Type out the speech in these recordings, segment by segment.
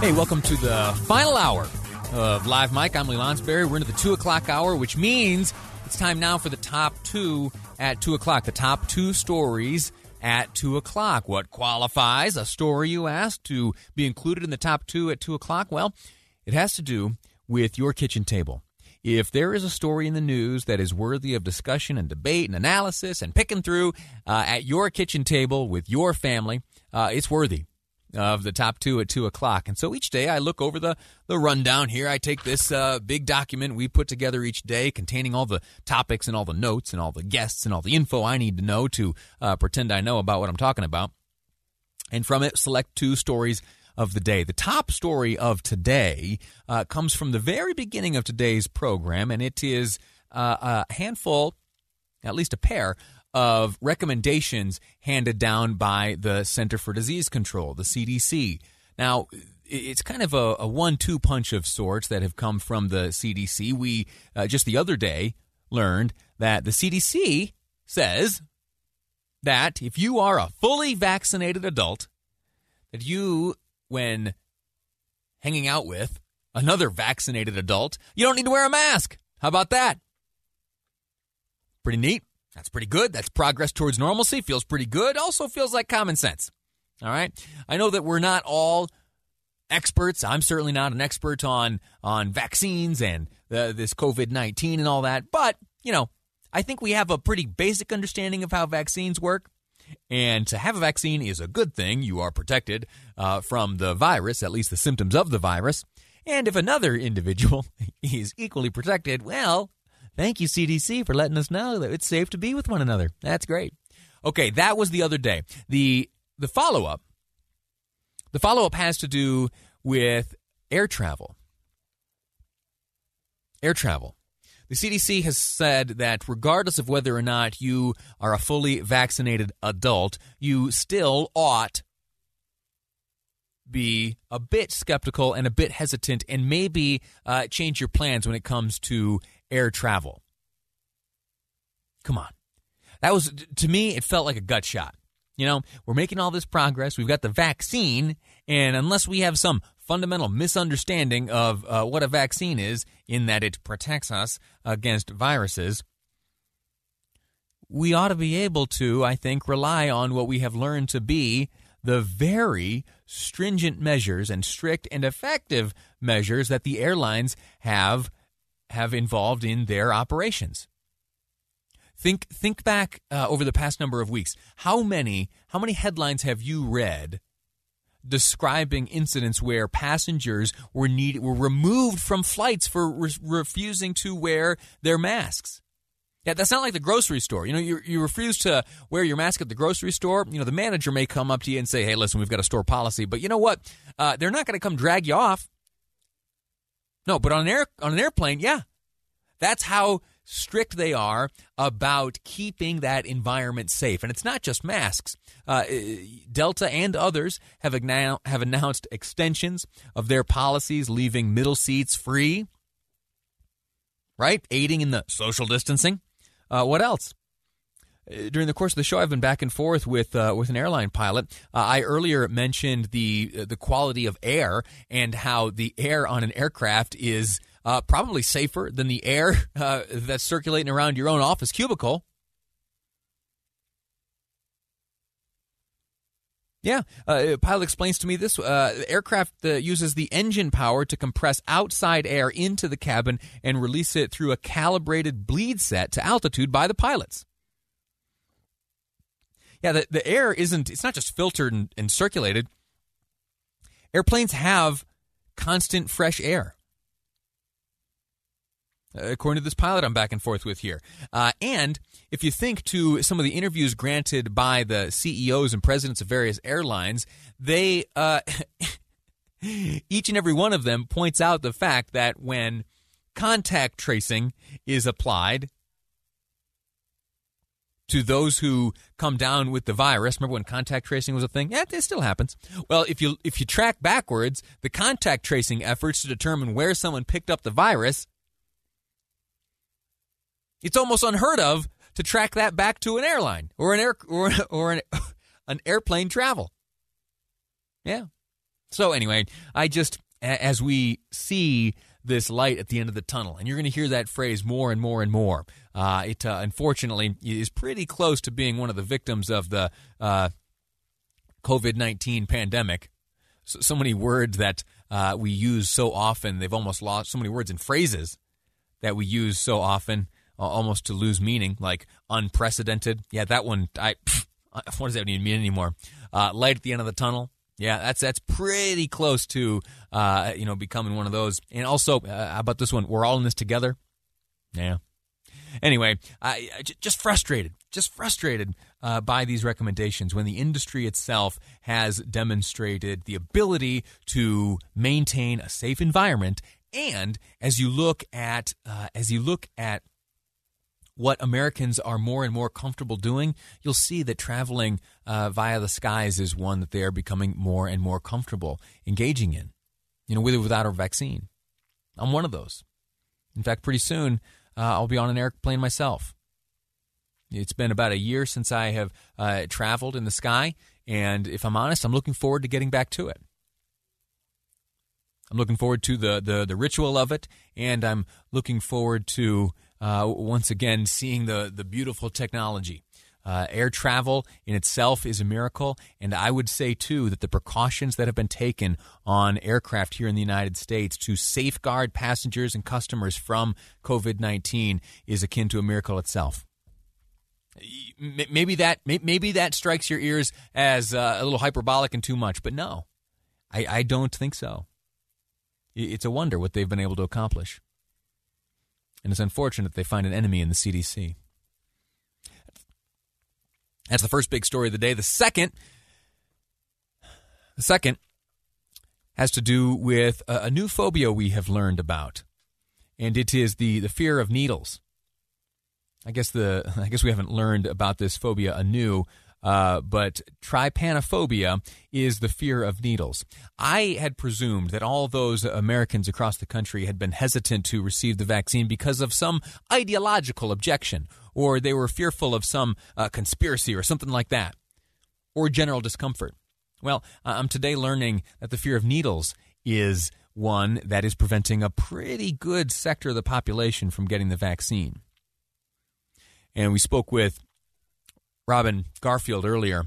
Hey, welcome to the final hour of Live Mike. I'm Lee Lonsberry. We're into the 2 o'clock hour, which means it's time now for the top two at 2 o'clock. The top two stories at 2 o'clock. What qualifies a story, you ask, to be included in the top two at 2 o'clock? Well, it has to do with your kitchen table. If there is a story in the news that is worthy of discussion and debate and analysis and picking through uh, at your kitchen table with your family, uh, it's worthy of the top two at two o'clock. And so each day I look over the, the rundown here. I take this uh, big document we put together each day containing all the topics and all the notes and all the guests and all the info I need to know to uh, pretend I know about what I'm talking about. And from it, select two stories of the day. The top story of today uh, comes from the very beginning of today's program, and it is uh, a handful, at least a pair, of recommendations handed down by the Center for Disease Control, the CDC. Now, it's kind of a, a one-two punch of sorts that have come from the CDC. We uh, just the other day learned that the CDC says that if you are a fully vaccinated adult, that you, when hanging out with another vaccinated adult, you don't need to wear a mask. How about that? Pretty neat. That's pretty good. That's progress towards normalcy. Feels pretty good. Also feels like common sense. All right. I know that we're not all experts. I'm certainly not an expert on on vaccines and uh, this COVID nineteen and all that. But you know, I think we have a pretty basic understanding of how vaccines work. And to have a vaccine is a good thing. You are protected uh, from the virus, at least the symptoms of the virus. And if another individual is equally protected, well, Thank you, CDC, for letting us know that it's safe to be with one another. That's great. Okay, that was the other day. The the follow up. The follow up has to do with air travel. Air travel. The CDC has said that regardless of whether or not you are a fully vaccinated adult, you still ought be a bit skeptical and a bit hesitant and maybe uh, change your plans when it comes to air travel. Come on. That was, to me, it felt like a gut shot. You know, we're making all this progress. We've got the vaccine. And unless we have some fundamental misunderstanding of uh, what a vaccine is, in that it protects us against viruses, we ought to be able to, I think, rely on what we have learned to be the very stringent measures and strict and effective measures that the airlines have have involved in their operations. Think think back uh, over the past number of weeks. How many how many headlines have you read describing incidents where passengers were need were removed from flights for re- refusing to wear their masks? Yeah, that's not like the grocery store. You know, you, you refuse to wear your mask at the grocery store. You know, the manager may come up to you and say, "Hey, listen, we've got a store policy," but you know what? Uh, they're not going to come drag you off. No, but on an air on an airplane, yeah. That's how strict they are about keeping that environment safe. And it's not just masks. Uh, Delta and others have, have announced extensions of their policies, leaving middle seats free, right? Aiding in the social distancing. Uh, what else? Uh, during the course of the show, I've been back and forth with uh, with an airline pilot. Uh, I earlier mentioned the uh, the quality of air and how the air on an aircraft is uh, probably safer than the air uh, that's circulating around your own office cubicle. Yeah, uh, pilot explains to me this: uh, aircraft uh, uses the engine power to compress outside air into the cabin and release it through a calibrated bleed set to altitude by the pilots. Yeah, the, the air isn't, it's not just filtered and, and circulated. Airplanes have constant fresh air. According to this pilot I'm back and forth with here. Uh, and if you think to some of the interviews granted by the CEOs and presidents of various airlines, they, uh, each and every one of them points out the fact that when contact tracing is applied to those who come down with the virus. Remember when contact tracing was a thing? Yeah, it still happens. Well, if you if you track backwards, the contact tracing efforts to determine where someone picked up the virus, it's almost unheard of to track that back to an airline or an air or or an, an airplane travel. Yeah. So anyway, I just as we see this light at the end of the tunnel. And you're going to hear that phrase more and more and more. Uh, it uh, unfortunately is pretty close to being one of the victims of the uh, COVID 19 pandemic. So, so, many words that uh, we use so often, they've almost lost so many words and phrases that we use so often, almost to lose meaning, like unprecedented. Yeah, that one, I. Pff, what does that even mean anymore? Uh, light at the end of the tunnel. Yeah, that's that's pretty close to uh, you know becoming one of those. And also, uh, how about this one? We're all in this together. Yeah. Anyway, I, I just frustrated, just frustrated uh, by these recommendations when the industry itself has demonstrated the ability to maintain a safe environment. And as you look at uh, as you look at what Americans are more and more comfortable doing, you'll see that traveling uh, via the skies is one that they are becoming more and more comfortable engaging in, you know, with or without a vaccine. I'm one of those. In fact, pretty soon uh, I'll be on an airplane myself. It's been about a year since I have uh, traveled in the sky, and if I'm honest, I'm looking forward to getting back to it. I'm looking forward to the, the, the ritual of it, and I'm looking forward to uh, once again seeing the, the beautiful technology. Uh, air travel in itself is a miracle, and I would say too that the precautions that have been taken on aircraft here in the United States to safeguard passengers and customers from COVID 19 is akin to a miracle itself. Maybe that maybe that strikes your ears as uh, a little hyperbolic and too much, but no, I, I don't think so. It's a wonder what they've been able to accomplish. And it's unfortunate they find an enemy in the CDC. That's the first big story of the day. The second, the second has to do with a, a new phobia we have learned about, and it is the, the fear of needles. I guess the I guess we haven't learned about this phobia anew uh, but trypanophobia is the fear of needles. I had presumed that all those Americans across the country had been hesitant to receive the vaccine because of some ideological objection, or they were fearful of some uh, conspiracy or something like that, or general discomfort. Well, I'm today learning that the fear of needles is one that is preventing a pretty good sector of the population from getting the vaccine. And we spoke with Robin Garfield earlier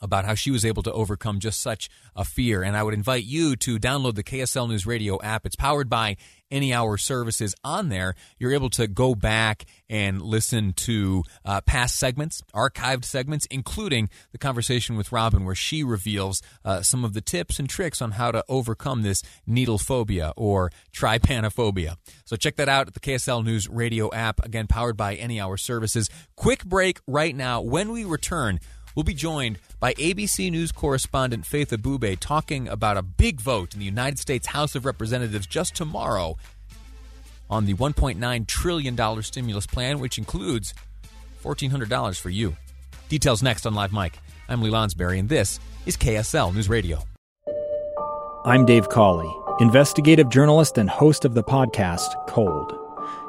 about how she was able to overcome just such a fear. And I would invite you to download the KSL News Radio app. It's powered by Any Hour Services. On there, you're able to go back and listen to uh, past segments, archived segments, including the conversation with Robin, where she reveals uh, some of the tips and tricks on how to overcome this needle phobia or trypanophobia. So check that out at the KSL News Radio app, again, powered by Any Hour Services. Quick break right now. When we return, We'll be joined by ABC News correspondent Faith Abubey talking about a big vote in the United States House of Representatives just tomorrow on the $1.9 trillion stimulus plan, which includes $1,400 for you. Details next on Live Mike. I'm Lee Lonsberry, and this is KSL News Radio. I'm Dave Cawley, investigative journalist and host of the podcast Cold.